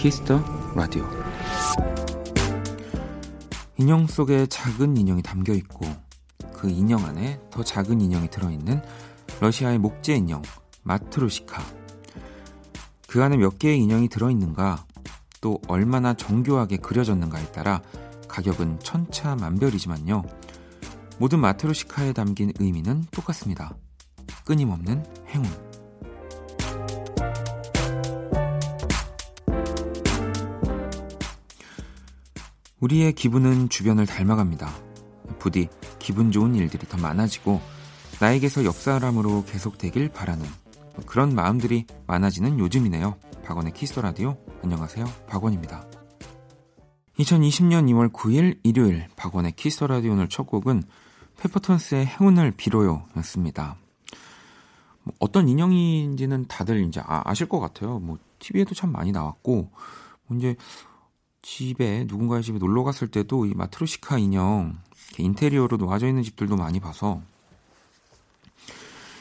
키스 더 라디오. 인형 속에 작은 인형이 담겨 있고 그 인형 안에 더 작은 인형이 들어있는 러시아의 목재 인형 마트로시카. 그 안에 몇 개의 인형이 들어있는가 또 얼마나 정교하게 그려졌는가에 따라 가격은 천차만별이지만요. 모든 마트로시카에 담긴 의미는 똑같습니다. 끊임없는 행운 우리의 기분은 주변을 닮아갑니다. 부디 기분 좋은 일들이 더 많아지고 나에게서 옆 사람으로 계속되길 바라는 그런 마음들이 많아지는 요즘이네요. 박원의 키스 더 라디오. 안녕하세요. 박원입니다. 2020년 2월 9일 일요일 박원의 키스 더 라디오 오늘 첫 곡은 페퍼톤스의 행운을 빌어요 였습니다. 뭐 어떤 인형인지는 다들 이제 아실 것 같아요. 뭐 TV에도 참 많이 나왔고 뭐 이제 집에 누군가의 집에 놀러 갔을 때도 이 마트로시카 인형 인테리어로 놓아져 있는 집들도 많이 봐서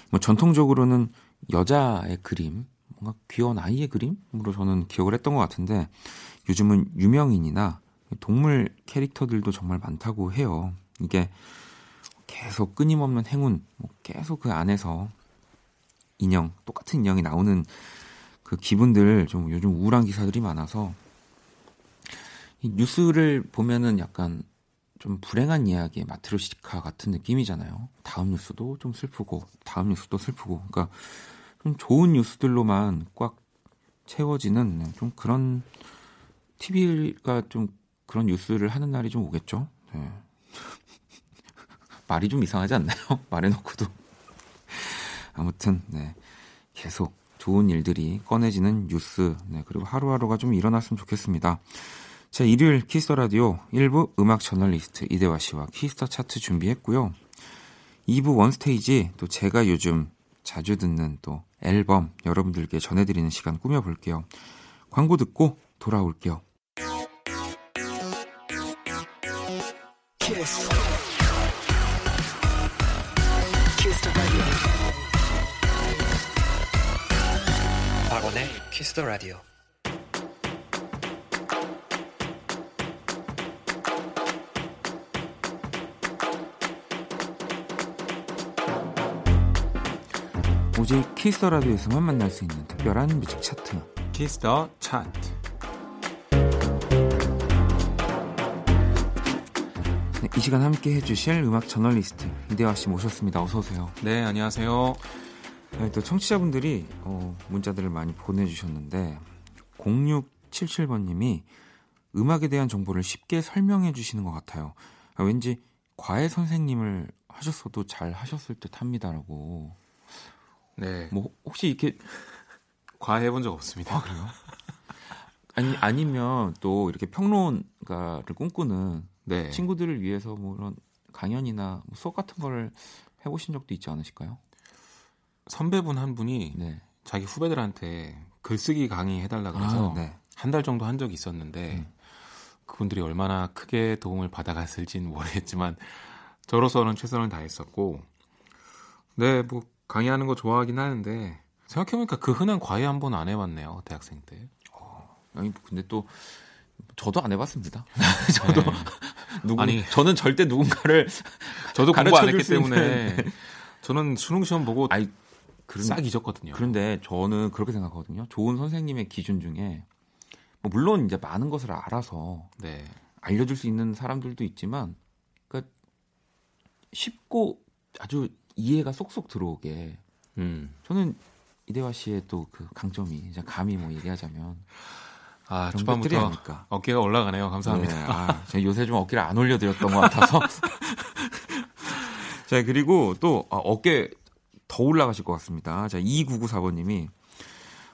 뭐 전통적으로는 여자의 그림, 뭔가 귀여운 아이의 그림으로 저는 기억을 했던 것 같은데 요즘은 유명인이나 동물 캐릭터들도 정말 많다고 해요. 이게 계속 끊임없는 행운, 뭐 계속 그 안에서 인형, 똑같은 인형이 나오는 그 기분들 좀 요즘 우울한 기사들이 많아서 뉴스를 보면은 약간 좀 불행한 이야기의 마트로시카 같은 느낌이잖아요. 다음 뉴스도 좀 슬프고, 다음 뉴스도 슬프고. 그러니까 좀 좋은 뉴스들로만 꽉 채워지는 네, 좀 그런 TV가 좀 그런 뉴스를 하는 날이 좀 오겠죠. 네. 말이 좀 이상하지 않나요? 말해놓고도. 아무튼, 네. 계속 좋은 일들이 전해지는 뉴스, 네. 그리고 하루하루가 좀 일어났으면 좋겠습니다. 자, 일요일 키스 더 라디오 1부 음악 저널리스트 이대화 씨와 키스 더 차트 준비했고요. 2부 원스테이지 또 제가 요즘 자주 듣는 또 앨범 여러분들께 전해드리는 시간 꾸며볼게요. 광고 듣고 돌아올게요. 키스. 키스 더 라디오. 박원의 키스 더 라디오. 오직 키스 더 라디오에서만 만날 수 있는 특별한 뮤직 차트 키스 더 차트 네, 이 시간 함께 해주실 음악 저널리스트 이대화 씨 모셨습니다. 어서 오세요. 네, 안녕하세요. 네, 또 청취자분들이 어, 문자들을 많이 보내주셨는데 0677번님이 음악에 대한 정보를 쉽게 설명해 주시는 것 같아요. 아, 왠지 과외 선생님을 하셨어도 잘 하셨을 듯 합니다라고 네. 뭐 혹시 이렇게 과외해 본 적 없습니다. 아, 그래요? 아니 아니면 또 이렇게 평론가를 꿈꾸는 네. 친구들을 위해서 뭐 이런 강연이나 뭐 수업 같은 거를 해보신 적도 있지 않으실까요? 선배분 한 분이 네. 자기 후배들한테 글쓰기 강의 해달라 그래서 아, 네. 한달 정도 한 적이 있었는데 음. 그분들이 얼마나 크게 도움을 받아갔을지는 모르겠지만 저로서는 최선을 다했었고 네, 뭐 강의하는 거 좋아하긴 하는데 생각해보니까 그 흔한 과외 한 번 안 해봤네요 대학생 때. 어, 아니 근데 또 저도 안 해봤습니다. 저도 네. 누구 아니 저는 절대 누군가를 저도 공부 안 했기 때문에 저는 수능 시험 보고 아이, 그런, 싹 잊었거든요. 그런데 저는 그렇게 생각하거든요. 좋은 선생님의 기준 중에 뭐 물론 이제 많은 것을 알아서 네. 알려줄 수 있는 사람들도 있지만 그러니까 쉽고 아주 이해가 쏙쏙 들어오게. 음. 저는 이대화 씨의 또 그 강점이 이제 감히 뭐 얘기하자면 아 초반부터 어깨가 올라가네요. 감사합니다. 네, 아, 제가 요새 좀 어깨를 안 올려드렸던 것 같아서. 자 그리고 또 아, 어깨 더 올라가실 것 같습니다. 자 2994번님이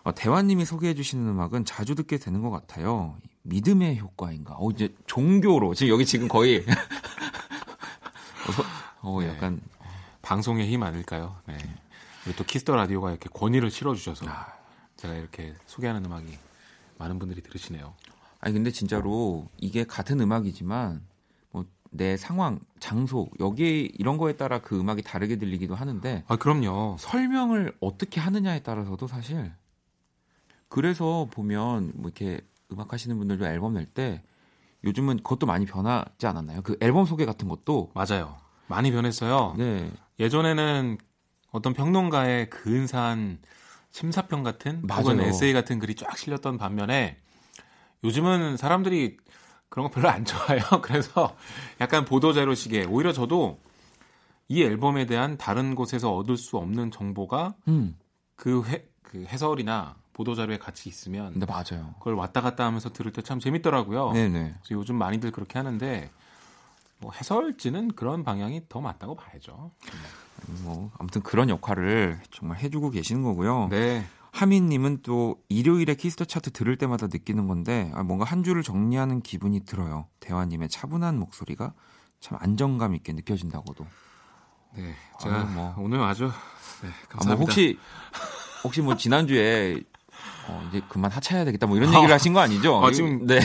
어, 대화님이 소개해 주시는 음악은 자주 듣게 되는 것 같아요. 믿음의 효과인가? 어, 이제 종교로 지금 여기 지금 거의 어, 어 약간 네. 방송의 힘 아닐까요? 네. 그리고 또 키스 더 라디오가 이렇게 권위를 실어주셔서 아. 제가 이렇게 소개하는 음악이 많은 분들이 들으시네요. 아니 근데 진짜로 이게 같은 음악이지만 뭐 내 상황, 장소, 여기 이런 거에 따라 그 음악이 다르게 들리기도 하는데 아, 그럼요. 설명을 어떻게 하느냐에 따라서도 사실 그래서 보면 뭐 이렇게 음악 하시는 분들도 앨범 낼 때 요즘은 그것도 많이 변하지 않았나요? 그 앨범 소개 같은 것도 맞아요. 많이 변했어요. 네. 예전에는 어떤 평론가의 근사한 심사평 같은 맞아요. 혹은 에세이 같은 글이 쫙 실렸던 반면에 요즘은 사람들이 그런 거 별로 안 좋아해요. 그래서 약간 보도자료식의 오히려 저도 이 앨범에 대한 다른 곳에서 얻을 수 없는 정보가 음. 그, 해, 그 해설이나 보도자료에 같이 있으면 네, 맞아요. 그걸 왔다 갔다 하면서 들을 때 참 재밌더라고요. 네네. 그래서 요즘 많이들 그렇게 하는데 뭐 해설지는 그런 방향이 더 맞다고 봐야죠. 뭐 아무튼 그런 역할을 정말 해주고 계시는 거고요. 네. 하민님은 또 일요일에 키스 더 차트 들을 때마다 느끼는 건데 아, 뭔가 한 주를 정리하는 기분이 들어요. 대화님의 차분한 목소리가 참 안정감 있게 느껴진다고도. 네, 제가 아, 뭐 오늘 아주 네, 감사합니다. 아, 뭐 혹시 혹시 뭐 지난 주에 어, 이제 그만 하차해야 되겠다 뭐 이런 얘기를 하신 거 아니죠? 아, 지금 네.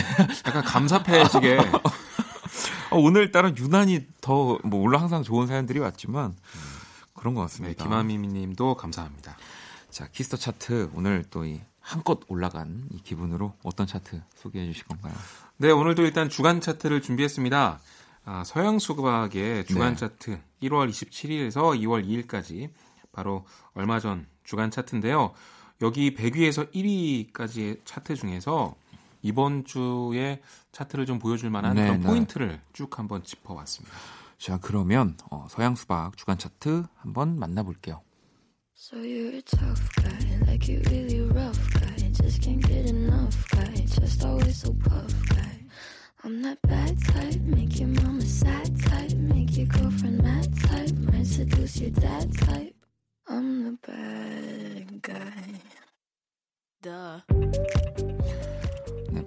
약간 감사패지게 어, 오늘따라 유난히 더 뭐 물론 항상 좋은 사연들이 왔지만 그런 것 같습니다. 네, 김아미님도 감사합니다. 자, 키스 더 차트 오늘 또 이 한껏 올라간 이 기분으로 어떤 차트 소개해 주실 건가요? 네, 오늘도 일단 주간 차트를 준비했습니다. 아, 서양 수박의 주간 네. 차트 1월 27일에서 2월 2일까지 바로 얼마 전 주간 차트인데요. 여기 100위에서 1위까지의 차트 중에서 이번 주에 차트를 좀 보여줄 만한 네, 그런 네. 포인트를 쭉 한번 짚어봤습니다. 자, 그러면 어, 서양 수박 주간 차트 한번 만나볼게요. So you're a tough guy, like you really rough guy. Just can't get enough guy, just always so puff guy. I'm that bad type, make your mama sad type, make your girlfriend mad type, might seduce your dad type. I'm the bad guy. Duh.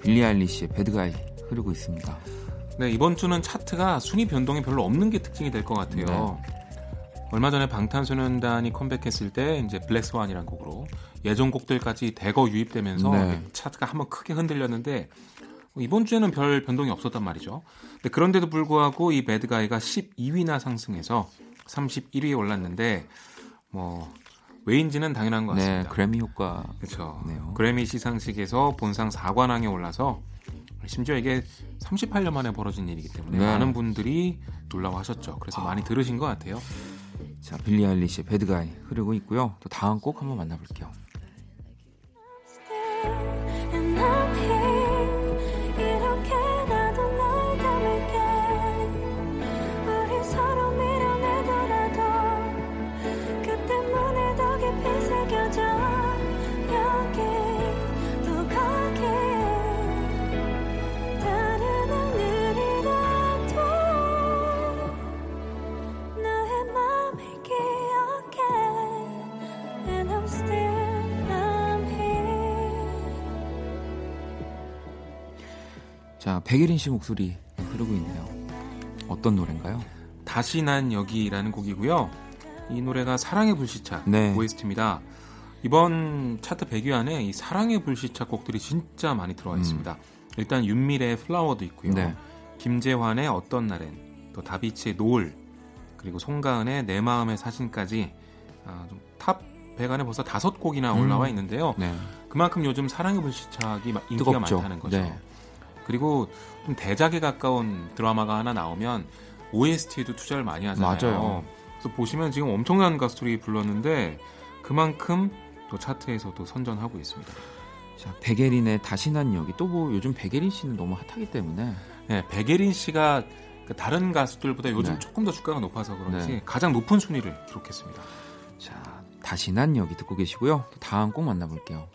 네, 빌리 아일리시의 배드가이 흐르고 있습니다. 네, 이번 주는 차트가 순위 변동이 별로 없는 게 특징이 될 것 같아요. 네. 얼마 전에 방탄소년단이 컴백했을 때 이제 블랙스완이라는 곡으로 예전 곡들까지 대거 유입되면서 네. 차트가 한번 크게 흔들렸는데 이번 주에는 별 변동이 없었단 말이죠. 그런데도 불구하고 이 배드가이가 12위나 상승해서 31위에 올랐는데 뭐 왜인지는 당연한 것 네, 같습니다. 네, 그래미 효과. 그렇죠. 그래미 시상식에서 본상 4관왕에 올라서 심지어 이게 38년 만에 벌어진 일이기 때문에 네. 많은 분들이 놀라워하셨죠. 그래서 아. 많이 들으신 것 같아요. 자, 빌리 아일리시의 배드가이 흐르고 있고요. 또 다음 곡 한번 만나볼게요. 백예린 씨 목소리 흐르고 있네요. 어떤 노래인가요? 다시 난 여기라는 곡이고요. 이 노래가 사랑의 불시착 네. OST입니다. 이번 차트 100위 안에 이 사랑의 불시착 곡들이 진짜 많이 들어와 음. 있습니다. 음. 일단 윤미래의 Flower도 있고요. 네. 김재환의 어떤 날엔, 또 다비치의 노을, 그리고 송가인의 내 마음의 사진까지 아, Top 100 안에 벌써 다섯 곡이나 올라와 음. 있는데요. 네. 그만큼 요즘 사랑의 불시착이 인기가 뜨겁죠. 많다는 거죠. 네. 그리고 좀 대작에 가까운 드라마가 하나 나오면 OST에도 투자를 많이 하잖아요. 맞아요. 그래서 보시면 지금 엄청난 가수들이 불렀는데 그만큼 또 차트에서도 선전하고 있습니다. 자, 백예린의 다시 난 여기 또 뭐 요즘 백예린 씨는 너무 핫하기 때문에 네, 백예린 씨가 그 다른 가수들보다 요즘 네. 조금 더 주가가 높아서 그런지 네. 가장 높은 순위를 기록했습니다. 자, 다시 난 여기 듣고 계시고요. 또 다음 곡 만나볼게요.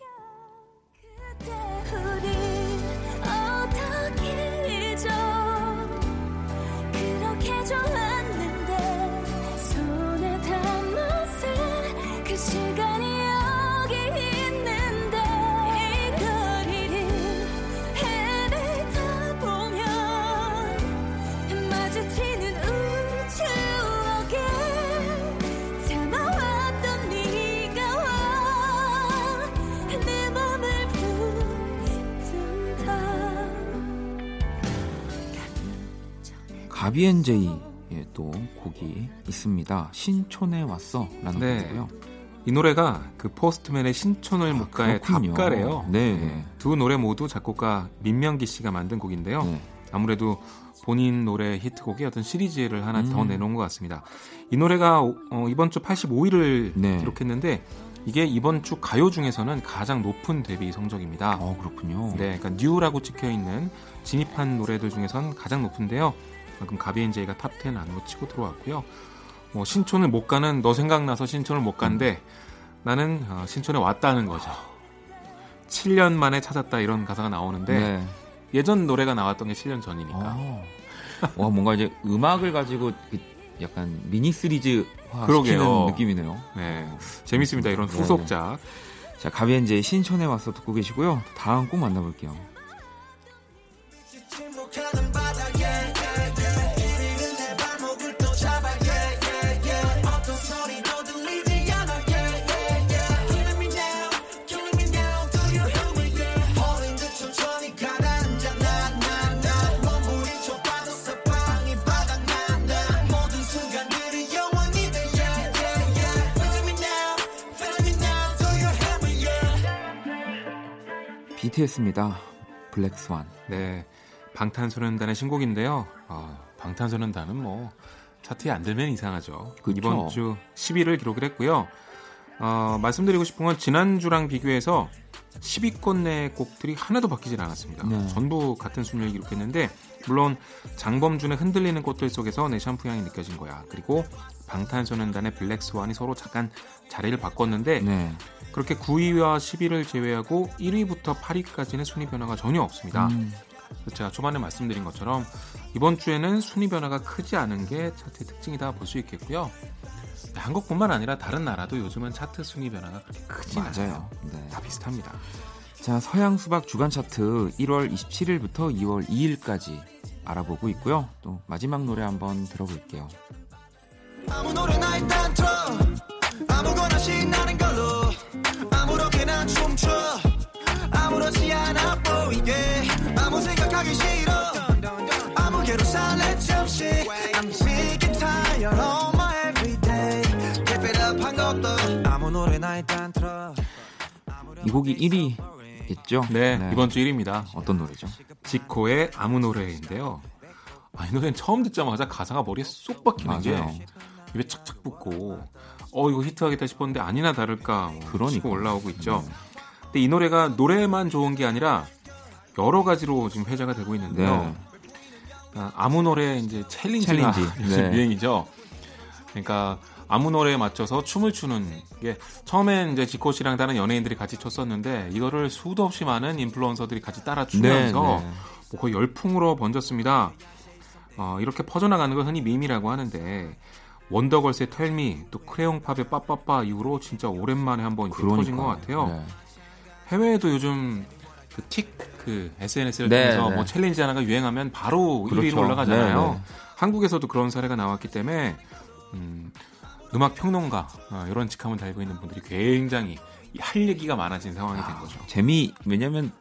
가비앤제이의 또 곡이 있습니다. 신촌에 왔어라는 네. 곡이고요. 이 노래가 그 포스트맨의 신촌을 못 가의 아, 답가래요. 네. 네. 두 노래 모두 작곡가 민명기 씨가 만든 곡인데요. 네. 아무래도 본인 노래 히트곡의 어떤 시리즈를 하나 음. 더 내놓은 것 같습니다. 이 노래가 어, 이번 주 85위를 네. 기록했는데 이게 이번 주 가요 중에서는 가장 높은 데뷔 성적입니다. 어, 그렇군요. 네, 그러니까 뉴라고 찍혀 있는 진입한 노래들 중에선 가장 높은데요. 그럼 가비엔제이가 Top10 안으로 치고 들어왔고요. 뭐 신촌을 못 가는 너 생각나서 신촌을 못 간대 음. 나는 어, 신촌에 왔다는 거죠. 7년 만에 찾았다 이런 가사가 나오는데 네. 예전 노래가 나왔던 게 7년 전이니까. 아. 와 뭔가 이제 음악을 가지고 그 약간 미니 시리즈화 시키는 느낌이네요. 네, 재밌습니다. 이런 네. 후속작. 네. 자 가비엔제이의 신촌에 와서 듣고 계시고요. 다음 곡 만나볼게요. BTS입니다. 블랙스완. 네. 방탄소년단의 신곡인데요. 어, 방탄소년단은 뭐 차트에 안 들면 이상하죠. 그쵸? 이번 주 10위를 기록을 했고요. 어, 말씀드리고 싶은 건 지난주랑 비교해서 10위권 내 곡들이 하나도 바뀌질 않았습니다. 네. 전부 같은 순위를 기록했는데 물론 장범준의 흔들리는 꽃들 속에서 내 샴푸 향이 느껴진 거야. 그리고 방탄소년단의 블랙스완이 서로 잠깐 자리를 바꿨는데 네. 그렇게 9위와 10위를 제외하고 1위부터 8위까지는 순위 변화가 전혀 없습니다. 음. 제가 초반에 말씀드린 것처럼 이번 주에는 순위 변화가 크지 않은 게 차트의 특징이다 볼 수 있겠고요. 한국뿐만 아니라 다른 나라도 요즘은 차트 순위 변화가 그렇게 크지 않아요. 네. 다 비슷합니다. 자, 서양 수박 주간 차트 1월 27일부터 2월 2일까지 알아보고 있고요. 또 마지막 노래 한번 들어볼게요. 아무 노래나 일단 틀어 아무거나 신나는 걸로 아무렇게나 춤춰 아무렇지 않아 보이게 아무 생각하기 싫어 아무개로 살래 잠시 I'm sick and tired 이 곡이 1위겠죠? 네, 네, 이번 주 1위입니다. 어떤 노래죠? 지코의 아무 노래인데요. 아, 이 노래는 처음 듣자마자 가사가 머리에 쏙 박히는 맞아요. 게 입에 착착 붙고 어 이거 히트하겠다 싶었는데 아니나 다를까 뭐 그러니까 올라오고 있죠. 네. 근데 이 노래가 노래만 좋은 게 아니라 여러 가지로 지금 회자가 되고 있는데요. 네. 아, 아무 노래 이제 챌린지가 챌린지. 요즘 네. 유행이죠. 그러니까 아무 노래에 맞춰서 춤을 추는 게 처음엔 이제 지코 씨랑 다른 연예인들이 같이 췄었는데 이거를 수도 없이 많은 인플루언서들이 같이 따라 추면서 네, 네. 뭐 거의 열풍으로 번졌습니다. 어, 이렇게 퍼져나가는 걸 흔히 밈이라고 하는데 원더걸스의 텔미 또 크레용팝의 빠빠빠 이후로 진짜 오랜만에 한번 터진 것 같아요. 네. 해외에도 요즘 그 틱 그 SNS를 네, 통해서 네. 뭐 챌린지 하나가 유행하면 바로 그렇죠. 1위로 올라가잖아요. 네, 네. 한국에서도 그런 사례가 나왔기 때문에 음, 음악 평론가 어, 이런 직함을 달고 있는 분들이 굉장히 할 얘기가 많아진 상황이 된 거죠. 재미 왜냐하면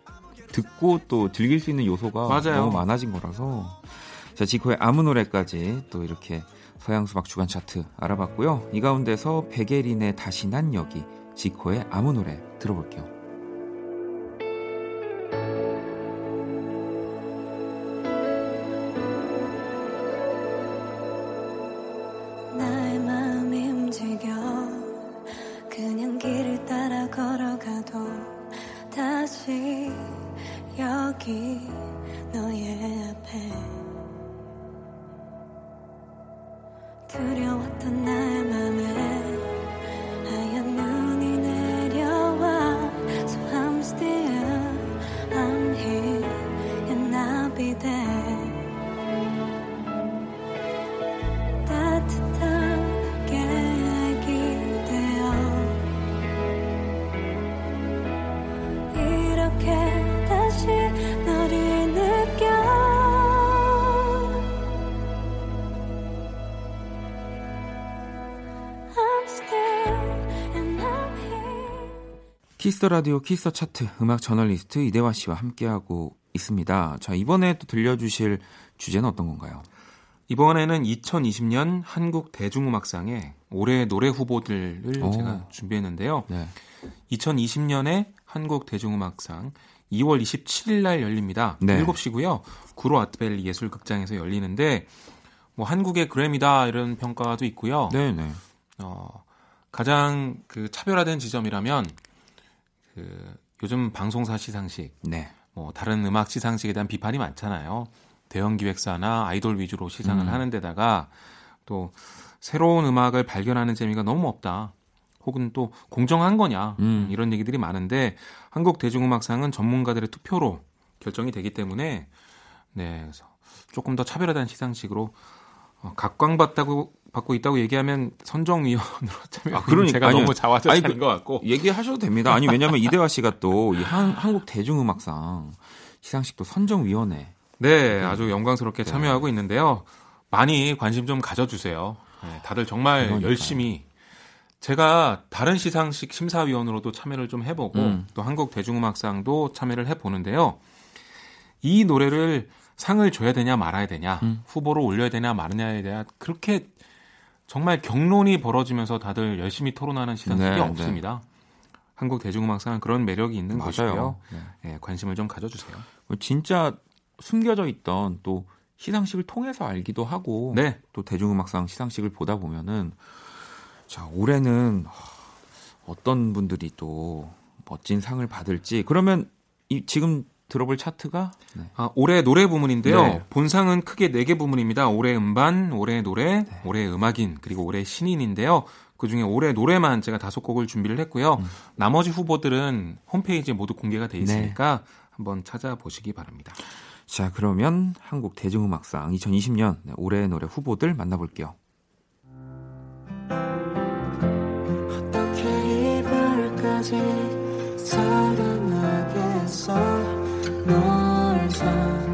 듣고 또 즐길 수 있는 요소가 맞아요. 너무 많아진 거라서 자 지코의 아무 노래까지 또 이렇게 서양 수박 주간 차트 알아봤고요. 이 가운데서 베게린의 다시 난 여기, 지코의 아무 노래 들어볼게요. 키스 더 라디오 키스 더 차트 음악 저널리스트 이대화 씨와 함께하고 있습니다. 자, 이번에 또 들려주실 주제는 어떤 건가요? 이번에는 2020년 한국 대중음악상의 올해 노래 후보들을 오. 제가 준비했는데요. 네. 2020년에 한국 대중음악상 2월 27일 날 열립니다. 네. 7시고요. 구로 아트밸리 예술극장에서 열리는데 뭐 한국의 그래미다 이런 평가도 있고요. 네, 네. 어, 가장 그 차별화된 지점이라면 그 요즘 방송사 시상식, 네. 뭐 다른 음악 시상식에 대한 비판이 많잖아요. 대형 기획사나 아이돌 위주로 시상을 음. 하는 데다가 또 새로운 음악을 발견하는 재미가 너무 없다. 혹은 또 공정한 거냐 음. 이런 얘기들이 많은데 한국 대중음악상은 전문가들의 투표로 결정이 되기 때문에 네 그래서 조금 더 차별화된 시상식으로 어, 각광받다고 받고 있다고 얘기하면 선정위원으로 참여. 아, 그러니까 제가 아니, 너무 자화자찬인 그, 것 같고 얘기하셔도 됩니다. 아니 왜냐하면 이대화 씨가 또 이 한국 대중음악상 시상식도 선정위원회. 네, 아주 영광스럽게 네. 참여하고 있는데요. 많이 관심 좀 가져주세요. 네, 다들 정말 그러니까요. 열심히 제가 다른 시상식 심사위원으로도 참여를 좀 해보고 음. 또 한국 대중음악상도 참여를 해보는데요. 이 노래를 상을 줘야 되냐 말아야 되냐 음. 후보로 올려야 되냐 말느냐에 대한 그렇게 정말 경론이 벌어지면서 다들 열심히 토론하는 시상식이 네, 없습니다. 네. 한국 대중음악상은 그런 매력이 있는 맞아요. 곳이고요. 네. 네, 관심을 좀 가져주세요. 진짜 숨겨져 있던 또 시상식을 통해서 알기도 하고 네. 또 대중음악상 시상식을 보다 보면은 자 올해는 어떤 분들이 또 멋진 상을 받을지 그러면 이 지금 들어볼 차트가 네. 아, 올해 노래 부문인데요. 네. 본상은 크게 4개 부문입니다. 올해 음반, 올해 노래, 네. 올해 음악인, 그리고 올해 신인인데요. 그중에 올해 노래만 제가 다섯 곡을 준비를 했고요. 음. 나머지 후보들은 홈페이지에 모두 공개가 돼 있으니까 네. 한번 찾아보시기 바랍니다. 자, 그러면 한국 대중음악상 2020년 올해 노래 후보들 만나볼게요. 어떻게 이별까지 사랑하겠어 널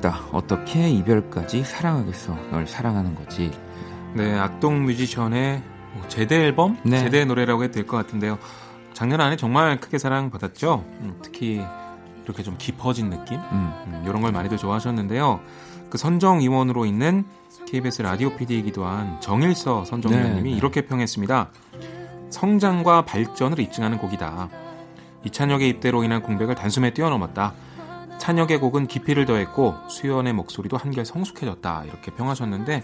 악뮤입니다. 어떻게 이별까지 사랑하겠어? 널 사랑하는 거지. 네, 악동 뮤지션의 뭐 제대 앨범, 네. 제대 노래라고 해도 될 것 같은데요. 작년 안에 정말 크게 사랑받았죠. 음, 특히 이렇게 좀 깊어진 느낌, 음. 음, 이런 걸 많이들 좋아하셨는데요. 그 선정 위원으로 있는 KBS 라디오 PD이기도 한 정일서 선정위원님이 네, 네. 이렇게 평했습니다. 성장과 발전을 입증하는 곡이다. 이찬혁의 입대로 인한 공백을 단숨에 뛰어넘었다. 찬혁의 곡은 깊이를 더했고 수연의 목소리도 한결 성숙해졌다 이렇게 평하셨는데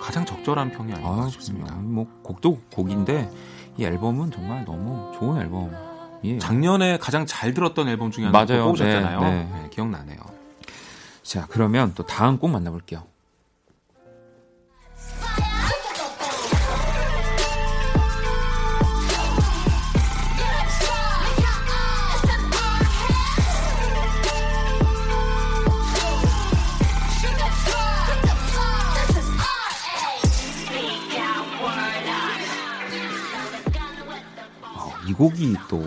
가장 적절한 평이 아닌가 아, 싶습니다. 뭐 곡도 곡인데 이 앨범은 정말 너무 좋은 앨범. 예. 작년에 가장 잘 들었던 앨범 중에 하나 뽑으셨잖아요. 네, 네. 네, 기억나네요. 자 그러면 또 다음 곡 만나볼게요. 곡이 또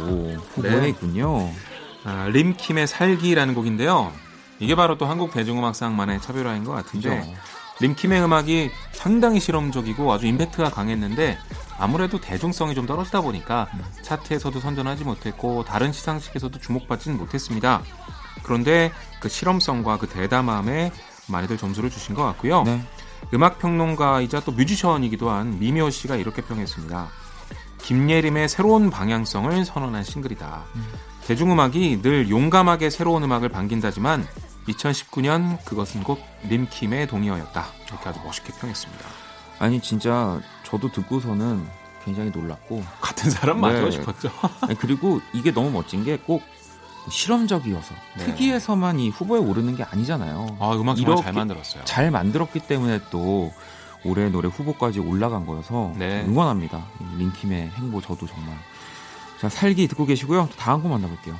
후보에 네. 있군요. 아, 림킴의 살기라는 곡인데요. 이게 바로 또 한국 대중음악상만의 차별화인 것 같은데 그죠. 림킴의 음악이 상당히 실험적이고 아주 임팩트가 강했는데 아무래도 대중성이 좀 떨어지다 보니까 음. 차트에서도 선전하지 못했고 다른 시상식에서도 주목받지는 못했습니다. 그런데 그 실험성과 그 대담함에 많이들 점수를 주신 것 같고요. 네. 음악 평론가이자 또 뮤지션이기도 한 미미호 씨가 이렇게 평했습니다. 김예림의 새로운 방향성을 선언한 싱글이다. 음. 대중음악이 늘 용감하게 새로운 음악을 반긴다지만 2019년 그것은 곧 림킴의 동의어였다. 이렇게 아주 멋있게 평했습니다. 아니 진짜 저도 듣고서는 굉장히 놀랐고 같은 사람 맞고 네. 싶었죠. 아니, 그리고 이게 너무 멋진 게 꼭 실험적이어서 네. 특이해서만 이 후보에 오르는 게 아니잖아요. 아 음악 정말 잘 만들었어요. 잘 만들었기 때문에 또 올해 노래 후보까지 올라간 거여서 네. 응원합니다. 링킴의 행보 저도 정말. 자, 살기 듣고 계시고요. 다음 곡 만나볼게요.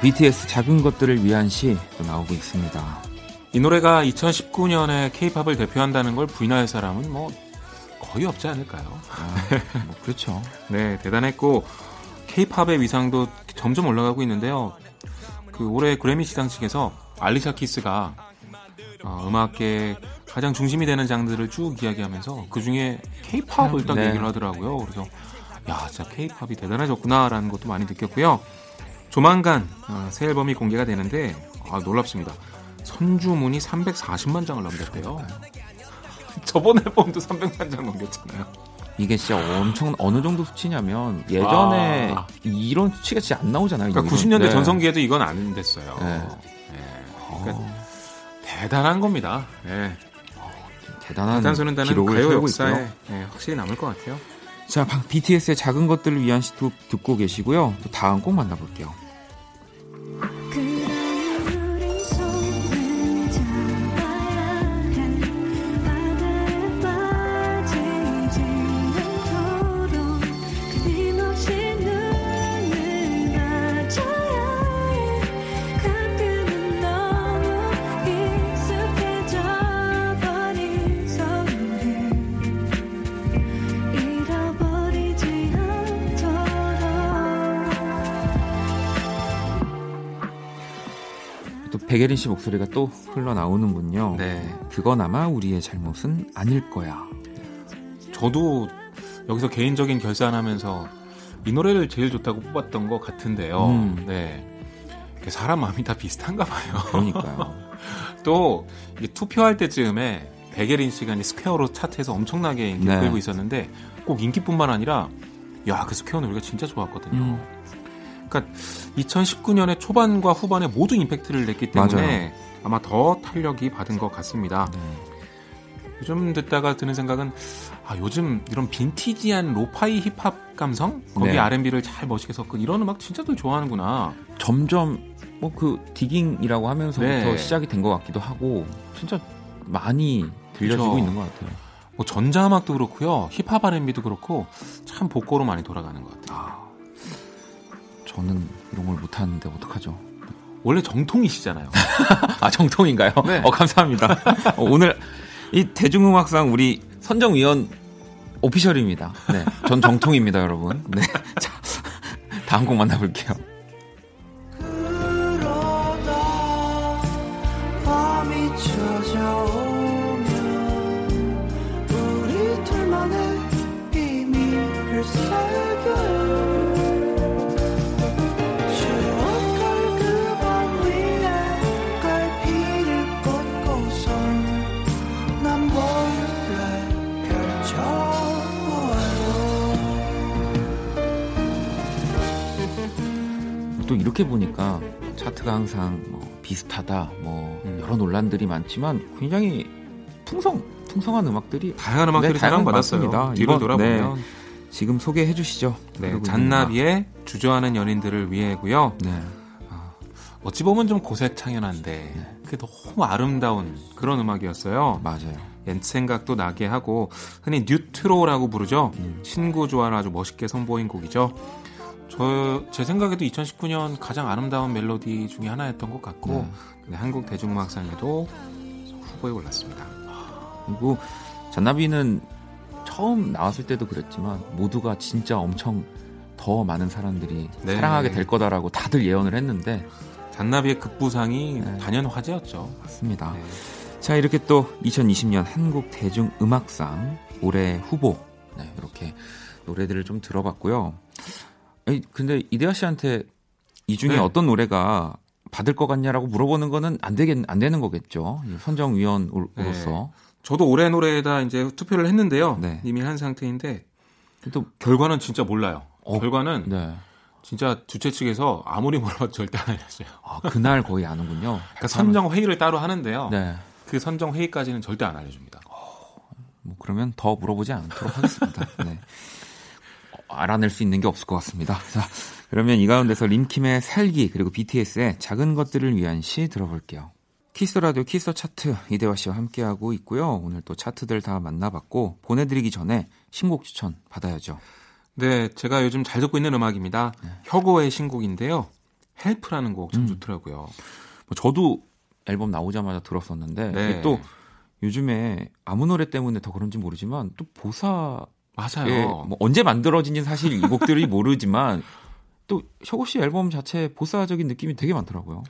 BTS 작은 것들을 위한 시또 나오고 있습니다. 이 노래가 2019년에 케이팝을 대표한다는 걸 부인할 사람은 뭐 거의 없지 않을까요? 아, 뭐 그렇죠. 네, 대단했고 케이팝의 위상도 점점 올라가고 있는데요. 그 올해 그래미 시상식에서 알리샤 키스가 어, 음악계 가장 중심이 되는 장르를 쭉 이야기하면서 그 중에 케이팝을 딱 네. 얘기를 하더라고요. 그래서 야, 진짜 케이팝이 대단해졌구나라는 것도 많이 느꼈고요. 조만간 어, 새 앨범이 공개가 되는데 아, 놀랍습니다. 선주문이 340만 장을 넘겼대요. 저번 앨범도 300만 장 넘겼잖아요. 이게 진짜 엄청 어느 정도 수치냐면 예전에 아. 이런 수치가 진짜 안 나오잖아요. 그러니까 90년대 네. 전성기에도 이건 안 됐어요. 네. 네. 그러니까 어. 대단한 겁니다. 네. 대단한 기록을 가요 역사에 네, 확실히 남을 것 같아요. 자, BTS의 작은 것들을 위한 시도 듣고 계시고요. 또 다음 곡 만나볼게요. 백예린 씨 목소리가 또 흘러나오는군요. 네. 그건 아마 우리의 잘못은 아닐 거야. 저도 여기서 개인적인 결산하면서 이 노래를 제일 좋다고 뽑았던 것 같은데요. 음. 네. 사람 마음이 다 비슷한가 봐요. 그러니까요. 또 투표할 때쯤에 백예린 씨가 Square로 차트에서 엄청나게 인기를 네. 끌고 있었는데 꼭 인기뿐만 아니라 야 그 Square 노래가 진짜 좋았거든요. 음. 그러니까 2019년의 초반과 후반에 모두 임팩트를 냈기 때문에 맞아요. 아마 더 탄력이 받은 것 같습니다. 네. 요즘 듣다가 드는 생각은 아, 요즘 이런 빈티지한 로파이 힙합 감성 거기 네. R&B를 잘 멋있게 섞은 이런 음악 진짜들 좋아하는구나. 점점 뭐 그 디깅이라고 하면서부터 네. 시작이 된 것 같기도 하고 진짜 많이 들려지고 그렇죠. 있는 것 같아요. 뭐 전자음악도 그렇고요, 힙합 R&B도 그렇고 참 복고로 많이 돌아가는 것 같아요. 아. 저는 이런 걸 못하는데 어떡하죠? 원래 정통이시잖아요. 아 정통인가요? 네. 어 감사합니다. 어, 오늘 이 대중음악상 우리 선정위원 오피셜입니다. 네, 전 정통입니다, 여러분. 네, 자 다음 곡 만나볼게요. 또 이렇게 보니까 차트가 항상 뭐 비슷하다, 뭐 음. 여러 논란들이 많지만 굉장히 풍성, 풍성한 음악들이 다양한 음악들이 네, 사랑받았습니다. 뒤로 돌아보면 네, 지금 소개해 주시죠. 네, 잔나비의 주저하는 연인들을 위해고요. 네. 어, 어찌 보면 좀 고색창연한데 네. 그게 너무 아름다운 그런 음악이었어요. 맞아요. 옛 생각도 나게 하고 흔히 뉴트로라고 부르죠. 음. 신구 조화를 아주 멋있게 선보인 곡이죠. 저, 제 생각에도 2019년 가장 아름다운 멜로디 중에 하나였던 것 같고, 네. 한국 대중음악상에도 후보에 올랐습니다. 그리고 잔나비는 처음 나왔을 때도 그랬지만, 모두가 진짜 엄청 더 많은 사람들이 네. 사랑하게 될 거다라고 다들 예언을 했는데, 잔나비의 급부상이 네. 단연 화제였죠. 맞습니다. 네. 자, 이렇게 또 2020년 한국 대중음악상 올해 후보, 네, 이렇게 노래들을 좀 들어봤고요. 아니, 근데 이대하 씨한테 이 중에 네. 어떤 노래가 받을 것 같냐라고 물어보는 거는 안 되겠 안 되는 거겠죠. 선정위원으로서. 네. 저도 올해 노래에다 이제 투표를 했는데요. 네. 이미 한 상태인데 또 결과는 진짜 몰라요. 어, 결과는 네. 진짜 주최 측에서 아무리 물어봐도 절대 안 알려줘요. 아, 그날 거의 아는군요. 그러니까 선정 회의를 따로 하는데요. 네. 그 선정 회의까지는 절대 안 알려줍니다. 어, 뭐 그러면 더 물어보지 않도록 하겠습니다. 네. 알아낼 수 있는 게 없을 것 같습니다. 자, 그러면 이 가운데서 림킴의 살기 그리고 BTS의 작은 것들을 위한 시 들어볼게요. 키스 더 라디오 키스 더 차트 이대화 씨와 함께하고 있고요. 오늘 또 차트들 다 만나봤고 보내드리기 전에 신곡 추천 받아야죠. 네, 제가 요즘 잘 듣고 있는 음악입니다. 네. 혁오의 신곡인데요. Help라는 곡 참 좋더라고요. 뭐 저도 앨범 나오자마자 들었었는데 네. 또 요즘에 아무 노래 때문에 더 그런지 모르지만 또 보사 맞아요. 뭐 언제 만들어진지는 사실 이 곡들이 모르지만 또 혁오 씨 앨범 자체 보사적인 느낌이 되게 많더라고요.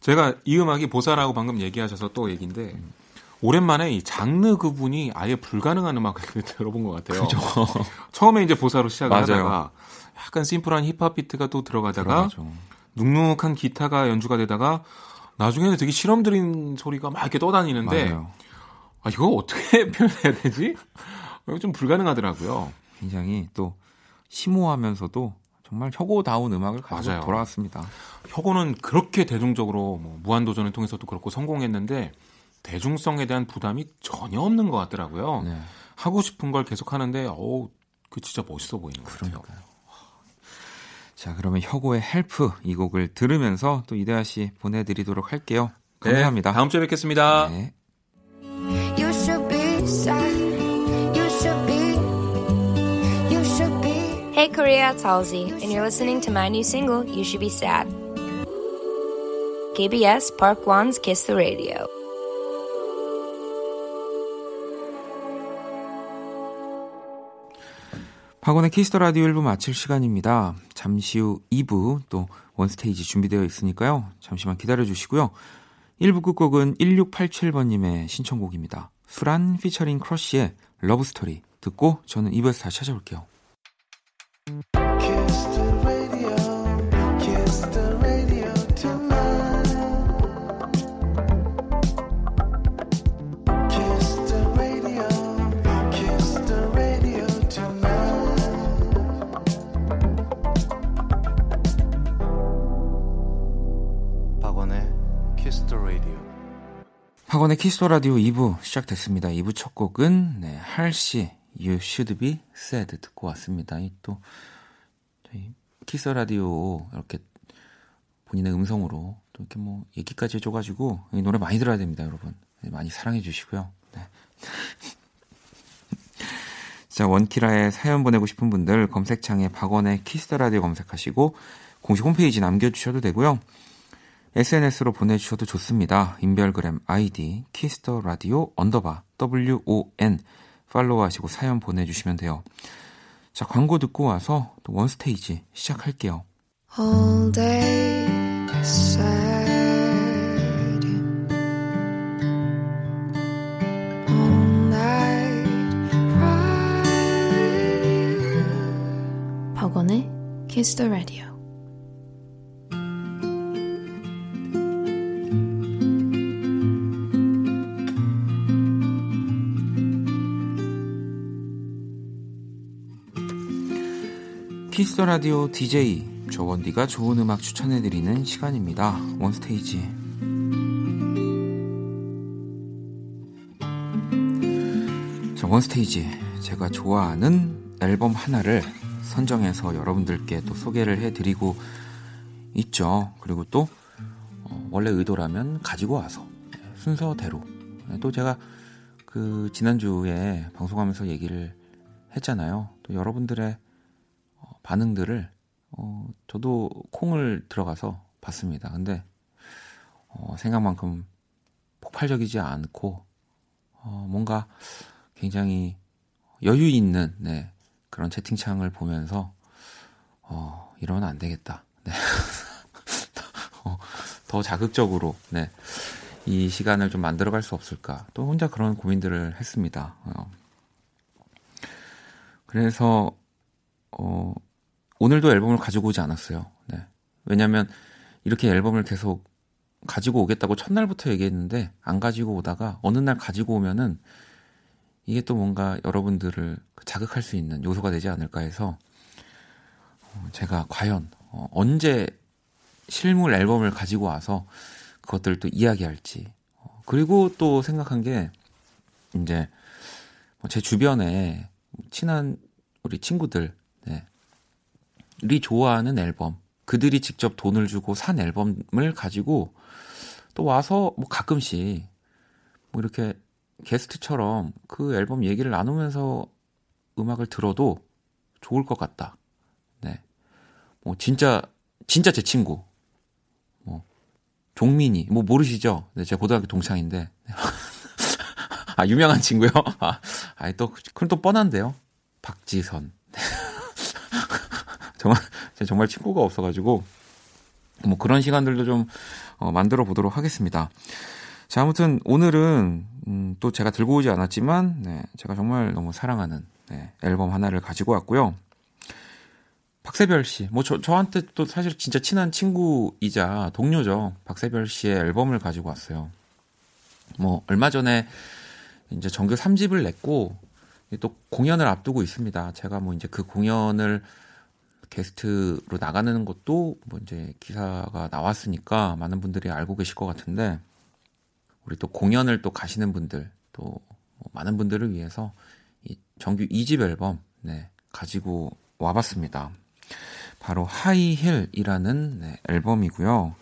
제가 이 음악이 보사라고 방금 얘기하셔서 또 얘기인데 음. 오랜만에 이 장르 구분이 아예 불가능한 음악을 들어본 것 같아요. 그죠. 처음에 이제 보사로 시작을 하다가 약간 심플한 힙합 비트가 또 들어가다가 들어가죠. 눅눅한 기타가 연주가 되다가 나중에는 되게 실험 들인 소리가 막 이렇게 떠다니는데 맞아요. 아 이거 어떻게 표현해야 되지? 이거 좀 불가능하더라고요. 굉장히 또 심오하면서도 정말 혁오다운 음악을 가지고 맞아요. 돌아왔습니다. 혁오는 그렇게 대중적으로 뭐 무한도전을 통해서도 그렇고 성공했는데 대중성에 대한 부담이 전혀 없는 것 같더라고요. 네. 하고 싶은 걸 계속 하는데 어우 그 진짜 멋있어 보이는 것 같아요. 그러니까요. 자, 그러면 혁오의 Help 이 곡을 들으면서 또 이대화 씨 보내드리도록 할게요. 감사합니다. 네, 다음 주에 뵙겠습니다. 네. Hey Korea, it's Halsey, and you're listening to my new single, You Should Be Sad. KBS Park Won's Kiss the Radio. 박원의 Kiss the Radio 1부 마칠 시간입니다. 잠시 후 2부 또 원스테이지 준비되어 있으니까요. 잠시만 기다려 주시고요. 1부 끝곡은 1687번님의 신청곡입니다. 수란 피처링 크러쉬의 Love Story 듣고 저는 2부에서 다시 찾아올게요. 박원의 Kiss the Radio 2부 시작됐습니다. 2부 첫 곡은 네, Halsey You Should Be Sad 듣고 왔습니다. 또 저희 키스 라디오 이렇게 본인의 음성으로 또 이렇게 뭐 얘기까지 해줘가지고 이 노래 많이 들어야 됩니다, 여러분. 네, 많이 사랑해 주시고요. 네. 자, 원키라에 사연 보내고 싶은 분들 검색창에 박원의 키스 라디오 검색하시고 공식 홈페이지 남겨주셔도 되고요. SNS로 보내주셔도 좋습니다. 인별그램 아이디 Kiss the Radio 언더바 WON 팔로우하시고 사연 보내주시면 돼요. 자 광고 듣고 와서 또 원스테이지 시작할게요. All day sad. All night cry. 박원의 키스 더 키스터 라디오 DJ 조원디가 좋은 음악 추천해 드리는 시간입니다. 원스테이지. 자, 원스테이지. 제가 좋아하는 앨범 하나를 선정해서 여러분들께 또 소개를 해 드리고 있죠. 그리고 또 어, 원래 의도라면 가지고 와서 순서대로 또 제가 그 지난주에 방송하면서 얘기를 했잖아요. 또 여러분들의 반응들을 어, 저도 콩을 들어가서 봤습니다. 근데 어, 생각만큼 폭발적이지 않고 어, 뭔가 굉장히 여유 있는 네, 그런 채팅창을 보면서 어, 이러면 안 되겠다. 네. 어, 더 자극적으로 네, 이 시간을 좀 만들어갈 수 없을까. 또 혼자 그런 고민들을 했습니다. 어. 그래서 어, 오늘도 앨범을 가지고 오지 않았어요. 네. 왜냐면 이렇게 앨범을 계속 가지고 오겠다고 첫날부터 얘기했는데 안 가지고 오다가 어느 날 가지고 오면은 이게 또 뭔가 여러분들을 자극할 수 있는 요소가 되지 않을까 해서 어, 제가 과연 어, 언제 실물 앨범을 가지고 와서 그것들을 또 이야기할지 어, 그리고 또 생각한 게 이제 뭐제 주변에 친한 우리 친구들 좋아하는 앨범, 그들이 직접 돈을 주고 산 앨범을 가지고 또 와서 뭐 가끔씩 뭐 이렇게 게스트처럼 그 앨범 얘기를 나누면서 음악을 들어도 좋을 것 같다. 네. 뭐 진짜 진짜 제 친구. 종민이 뭐 모르시죠? 네, 제가 고등학교 동창인데 아 유명한 친구요? 아, 아니 또 그럼 또 뻔한데요. 박지선 정말 정말 친구가 없어가지고 뭐 그런 시간들도 좀 어, 만들어 보도록 하겠습니다. 자 아무튼 오늘은 음, 또 제가 들고 오지 않았지만 네, 제가 정말 너무 사랑하는 네, 앨범 하나를 가지고 왔고요. 박세별 씨, 뭐 저, 저한테 또 사실 진짜 친한 친구이자 동료죠. 박세별 씨의 앨범을 가지고 왔어요. 뭐 얼마 전에 이제 정규 3집을 냈고 또 공연을 앞두고 있습니다. 제가 뭐 이제 그 공연을 게스트로 나가는 것도 뭐 이제 기사가 나왔으니까 많은 분들이 알고 계실 것 같은데 우리 또 공연을 또 가시는 분들 또뭐 많은 분들을 위해서 이 정규 2집 앨범 네, 가지고 와봤습니다. 바로 하이힐이라는 네, 앨범이고요.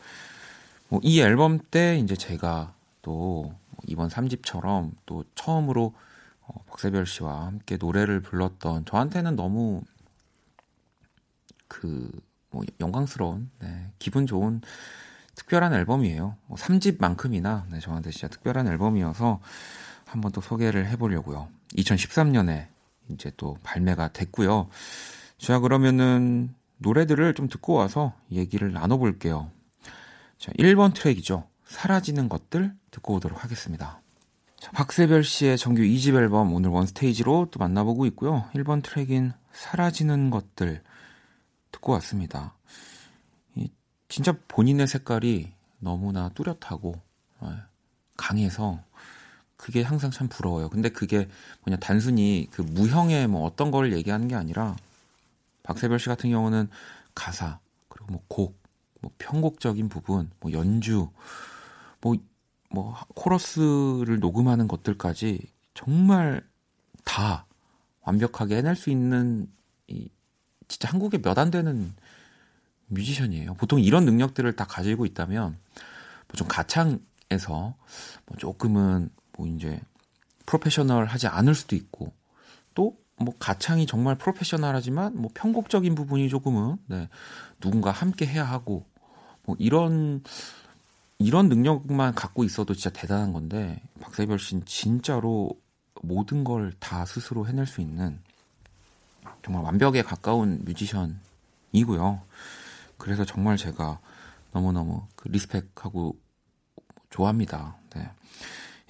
뭐 이 앨범 때 이제 제가 또 이번 3집처럼 또 처음으로 어, 박세별 씨와 함께 노래를 불렀던 저한테는 너무 그 뭐 영광스러운 네, 기분 좋은 특별한 앨범이에요. 뭐 3집만큼이나 네, 저한테 진짜 특별한 앨범이어서 한번 또 소개를 해보려고요. 2013년에 이제 또 발매가 됐고요. 자 그러면은 노래들을 좀 듣고 와서 얘기를 나눠볼게요. 자 1번 트랙이죠. 사라지는 것들 듣고 오도록 하겠습니다. 자, 박세별 씨의 정규 2집 앨범 오늘 원스테이지로 또 만나보고 있고요. 1번 트랙인 사라지는 것들 듣고 왔습니다. 이, 진짜 본인의 색깔이 너무나 뚜렷하고 예, 강해서 그게 항상 참 부러워요. 근데 그게 뭐냐 단순히 그 무형의 뭐 어떤 걸 얘기하는 게 아니라 박세별 씨 같은 경우는 가사 그리고 뭐 곡, 뭐 편곡적인 부분, 뭐 연주, 뭐뭐 뭐 코러스를 녹음하는 것들까지 정말 다 완벽하게 해낼 수 있는 이 진짜 한국에 몇 안 되는 뮤지션이에요. 보통 이런 능력들을 다 가지고 있다면 뭐좀 가창에서 뭐 조금은 뭐 이제 프로페셔널 하지 않을 수도 있고 또 뭐 가창이 정말 프로페셔널하지만 뭐 편곡적인 부분이 조금은 네, 누군가 함께 해야 하고 뭐 이런 이런 능력만 갖고 있어도 진짜 대단한 건데 박세별 씨는 진짜로 모든 걸 다 스스로 해낼 수 있는 정말 완벽에 가까운 뮤지션이고요. 그래서 정말 제가 너무너무 그 리스펙하고 좋아합니다. 네.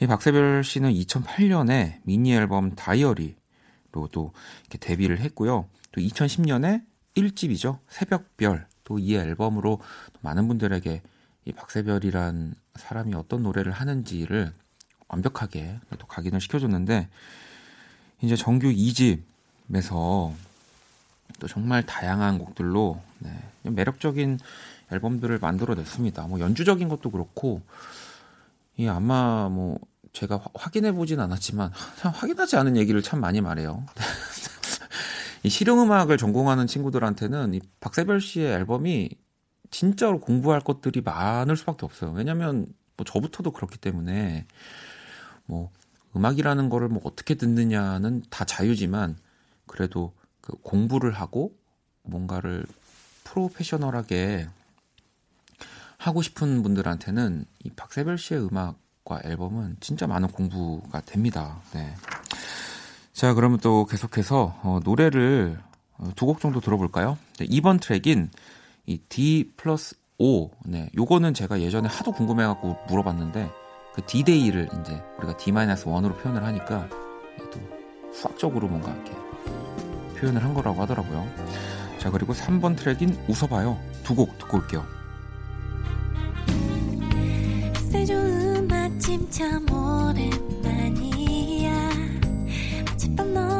이 박세별 씨는 2008년에 미니 앨범 다이어리로도 이렇게 데뷔를 했고요. 또 2010년에 1집이죠. 새벽별. 또 이 앨범으로 많은 분들에게 이 박세별이란 사람이 어떤 노래를 하는지를 완벽하게 또 각인을 시켜줬는데 이제 정규 2집 앨범에서 또 정말 다양한 곡들로 네, 매력적인 앨범들을 만들어냈습니다. 뭐 연주적인 것도 그렇고 이 아마 뭐 제가 확인해 보진 않았지만 참 확인하지 않은 얘기를 참 많이 말해요. 이 실용음악을 전공하는 친구들한테는 이 박세별 씨의 앨범이 진짜로 공부할 것들이 많을 수밖에 없어요. 왜냐면 뭐 저부터도 그렇기 때문에 뭐 음악이라는 거를 뭐 어떻게 듣느냐는 다 자유지만 그래도 그 공부를 하고 뭔가를 프로페셔널하게 하고 싶은 분들한테는 이 박세별 씨의 음악과 앨범은 진짜 많은 공부가 됩니다. 네. 자, 그러면 또 계속해서 어, 노래를 어, 두곡 정도 들어볼까요? 네, 2번 트랙인 이 D 플러스 O. 네, 요거는 제가 예전에 하도 궁금해갖고 물어봤는데 그 D-Day를 이제 우리가 D-1으로 표현을 하니까 또 수학적으로 뭔가 이렇게 표현을 한 거라고 하더라고요. 자, 그리고 3번 트랙인 웃어봐요. 두 곡 듣고 올게요. 좋은 아침 참 오랜만이야 아침밤 너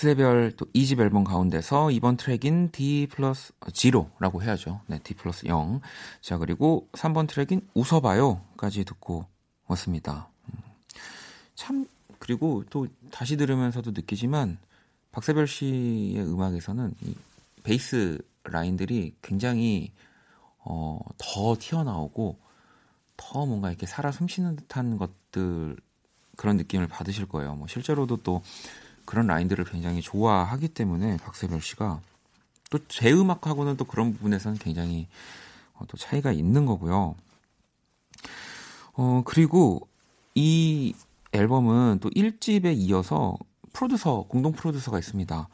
박세별 또 2집 앨범 가운데서 2번 트랙인 D 플러스 zero라고 해야죠. 네, D 플러스 0. 자, 그리고 3번 트랙인 웃어봐요까지 듣고 왔습니다. 음. 참, 그리고 또 다시 들으면서도 느끼지만 박세별 씨의 음악에서는 이 베이스 라인들이 굉장히 어, 더 튀어나오고 더 뭔가 이렇게 살아 숨쉬는 듯한 것들 그런 느낌을 받으실 거예요. 뭐 실제로도 또 그런 라인들을 굉장히 좋아하기 때문에 박세별 씨가 또 제 음악하고는 또 그런 부분에서는 굉장히 어, 또 차이가 있는 거고요. 어, 그리고 이 앨범은 또 1집에 이어서 프로듀서, 공동 프로듀서가 있습니다.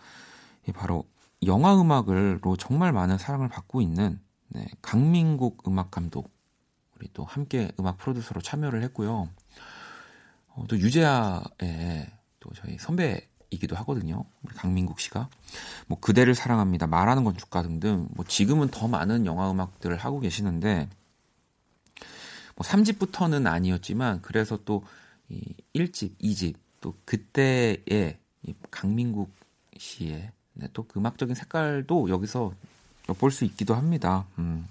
바로 영화 음악을로 정말 많은 사랑을 받고 있는 네, 강민국 음악 감독 우리 또 함께 음악 프로듀서로 참여를 했고요. 어, 또 유재하의 또 저희 선배 이기도 하거든요. 강민국 씨가 뭐 그대를 사랑합니다, 말하는 건축가 등등 뭐 지금은 더 많은 영화 음악들을 하고 계시는데 뭐 3집부터는 아니었지만 그래서 또 이 1집, 2집 또 그때의 이 강민국 씨의 네, 또 그 음악적인 색깔도 여기서 엿볼 수 있기도 합니다. 음.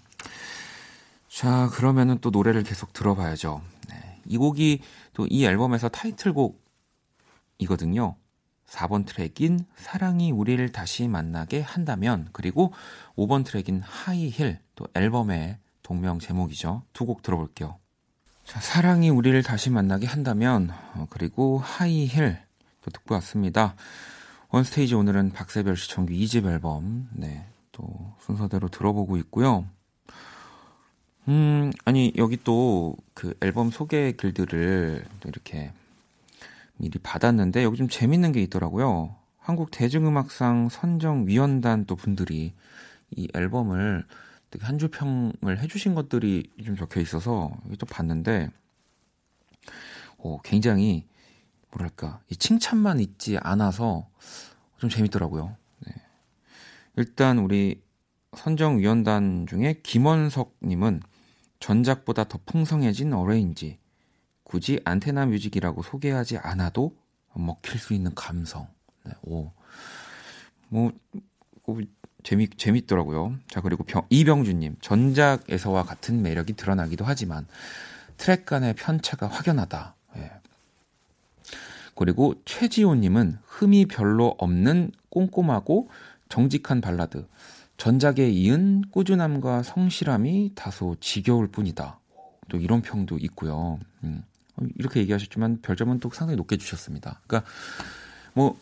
자, 그러면은 또 노래를 계속 들어봐야죠. 네, 이 곡이 또 이 앨범에서 타이틀곡이거든요. 4번 트랙인 사랑이 우리를 다시 만나게 한다면 그리고 5번 트랙인 하이힐 또 앨범의 동명 제목이죠. 두 곡 들어볼게요. 자, 사랑이 우리를 다시 만나게 한다면 어, 그리고 하이힐 또 듣고 왔습니다. 원스테이지 오늘은 박세별 씨 정규 2집 앨범 네, 또 순서대로 들어보고 있고요. 음, 아니 여기 또 그 앨범 소개 글들을 또 이렇게 미리 받았는데 여기 좀 재밌는 게 있더라고요. 한국 대중음악상 선정위원단 또 분들이 이 앨범을 한줄 평을 해주신 것들이 좀 적혀 있어서 여기 또 봤는데 오, 굉장히 뭐랄까 이 칭찬만 있지 않아서 좀 재밌더라고요. 네. 일단 우리 선정위원단 중에 김원석님은 전작보다 더 풍성해진 어레인지 굳이 안테나 뮤직이라고 소개하지 않아도 먹힐 수 있는 감성. 네, 오, 뭐, 뭐 재미 재밌더라고요. 자 그리고 병, 이병준님 전작에서와 같은 매력이 드러나기도 하지만 트랙 간의 편차가 확연하다. 예. 그리고 최지호님은 흠이 별로 없는 꼼꼼하고 정직한 발라드. 전작에 이은 꾸준함과 성실함이 다소 지겨울 뿐이다. 또 이런 평도 있고요. 음, 이렇게 얘기하셨지만 별점은 또 상당히 높게 주셨습니다. 그러니까 뭐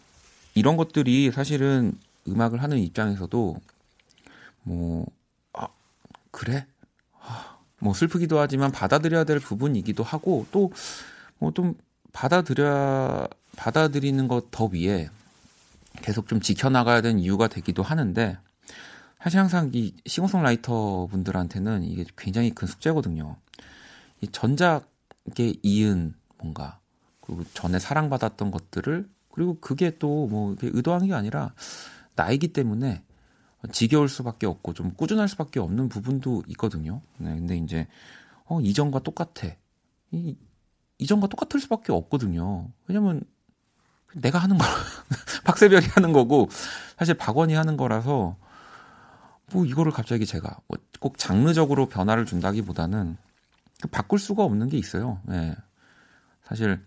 이런 것들이 사실은 음악을 하는 입장에서도 뭐 아, 그래? 아, 뭐 슬프기도 하지만 받아들여야 될 부분이기도 하고 또 뭐 좀 받아들여 받아들이는 것 더 위에 계속 좀 지켜나가야 되는 이유가 되기도 하는데 사실 항상 이 싱어송라이터 분들한테는 이게 굉장히 큰 숙제거든요. 이 전작 에 이은 뭔가 그리고 전에 사랑받았던 것들을 그리고 그게 또 뭐 의도한 게 아니라 나이기 때문에 지겨울 수밖에 없고 좀 꾸준할 수밖에 없는 부분도 있거든요. 네, 근데 이제 어 이전과 똑같아. 이 이전과 똑같을 수밖에 없거든요. 왜냐면 내가 하는 거 박세별이 하는 거고 사실 박원이 하는 거라서 뭐 이거를 갑자기 제가 뭐꼭 장르적으로 변화를 준다기보다는 바꿀 수가 없는 게 있어요. 예. 사실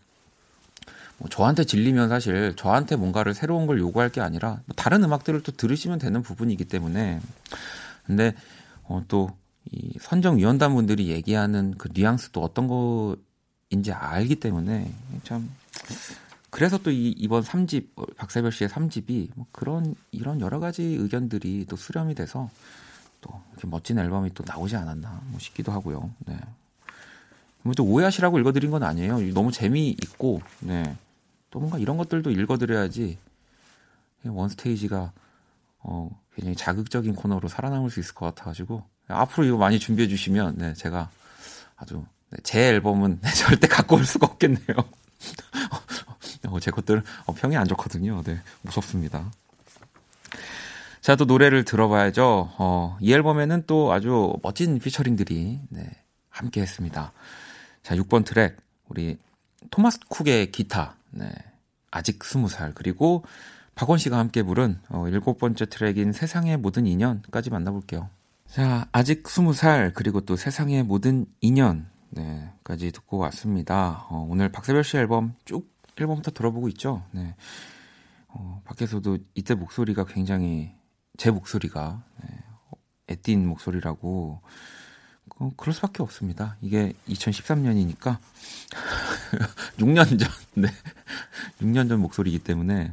뭐 저한테 질리면 사실 저한테 뭔가를 새로운 걸 요구할 게 아니라 뭐 다른 음악들을 또 들으시면 되는 부분이기 때문에 근데 어 또이 선정위원단 분들이 얘기하는 그 뉘앙스도 어떤 거인지 알기 때문에 참 그래서 또 이, 이번 3집, 박세별 씨의 3집이 뭐 그런, 이런 여러 가지 의견들이 또 수렴이 돼서 또 이렇게 멋진 앨범이 또 나오지 않았나 뭐 싶기도 하고요. 네. 뭐또 오해하시라고 읽어드린 건 아니에요. 너무 재미있고, 네. 또 뭔가 이런 것들도 읽어드려야지 원스테이지가 어, 굉장히 자극적인 코너로 살아남을 수 있을 것 같아가지고 앞으로 이거 많이 준비해 주시면 네, 제가 아주 네, 제 앨범은 절대 갖고 올 수가 없겠네요. 어, 제 것들 어, 평이 안 좋거든요. 네, 무섭습니다. 자, 또 노래를 들어봐야죠. 어, 이 앨범에는 또 아주 멋진 피처링들이 네, 함께 했습니다. 자, 6번 트랙, 우리 토마스 쿡의 기타, 네, 아직 20살, 그리고 박원 씨가 함께 부른 어, 일곱 번째 트랙인 세상의 모든 인연까지 만나볼게요. 자, 아직 스무 살 그리고 또 세상의 모든 인연 네까지 듣고 왔습니다. 어, 오늘 박세별 씨 앨범 쭉 앨범부터 들어보고 있죠. 네. 어, 밖에서도 이때 목소리가 굉장히 제 목소리가 네, 애띤 목소리라고 어, 그럴 수밖에 없습니다. 이게 2013년이니까 6년 전, 네, 6년 전 목소리이기 때문에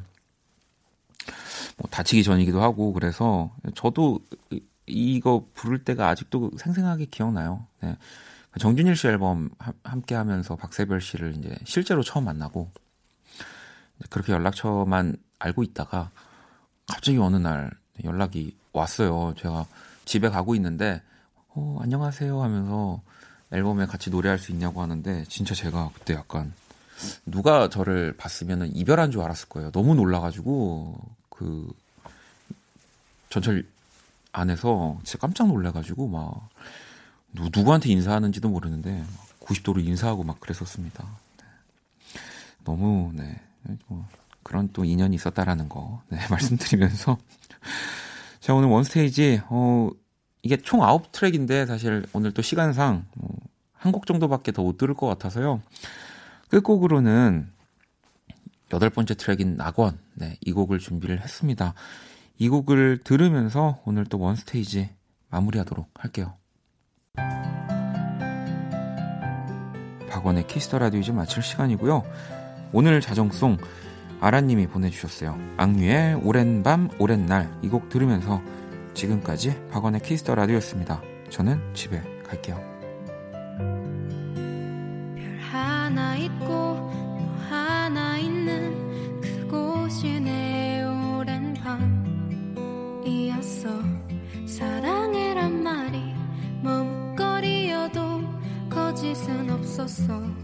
뭐 다치기 전이기도 하고 그래서 저도 이거 부를 때가 아직도 생생하게 기억나요. 네. 정준일 씨 앨범 함께 하면서 박세별 씨를 이제 실제로 처음 만나고 그렇게 연락처만 알고 있다가 갑자기 어느 날 연락이 왔어요. 제가 집에 가고 있는데 어, 안녕하세요 하면서 앨범에 같이 노래할 수 있냐고 하는데 진짜 제가 그때 약간 누가 저를 봤으면 이별한 줄 알았을 거예요. 너무 놀라가지고 그 전철 안에서 진짜 깜짝 놀래가지고 막 누, 누구한테 인사하는지도 모르는데 90도로 인사하고 막 그랬었습니다. 네. 너무 네 뭐, 그런 또 인연이 있었다라는 거 네, 말씀드리면서 자 오늘 원스테이지 어 이게 총 9트랙인데 사실 오늘 또 시간상 어, 한곡 정도밖에 더 못 들을 것 같아서요. 끝곡으로는 여덟 번째 트랙인 낙원 네, 이 곡을 준비를 했습니다. 이 곡을 들으면서 오늘 또 원스테이지 마무리하도록 할게요. 박원의 Kiss the Radio 이제 마칠 시간이고요. 오늘 자정송 아라님이 보내주셨어요. 악뮤의 오랜 밤 오랜 날 이 곡 들으면서 지금까지 박원의 Kiss the Radio였습니다. 저는 집에 갈게요. 별 하나 있고 너 하나 있는 그곳이 내 오랜 밤이었어 사랑해란 말이 머뭇거리여도 거짓은 없었어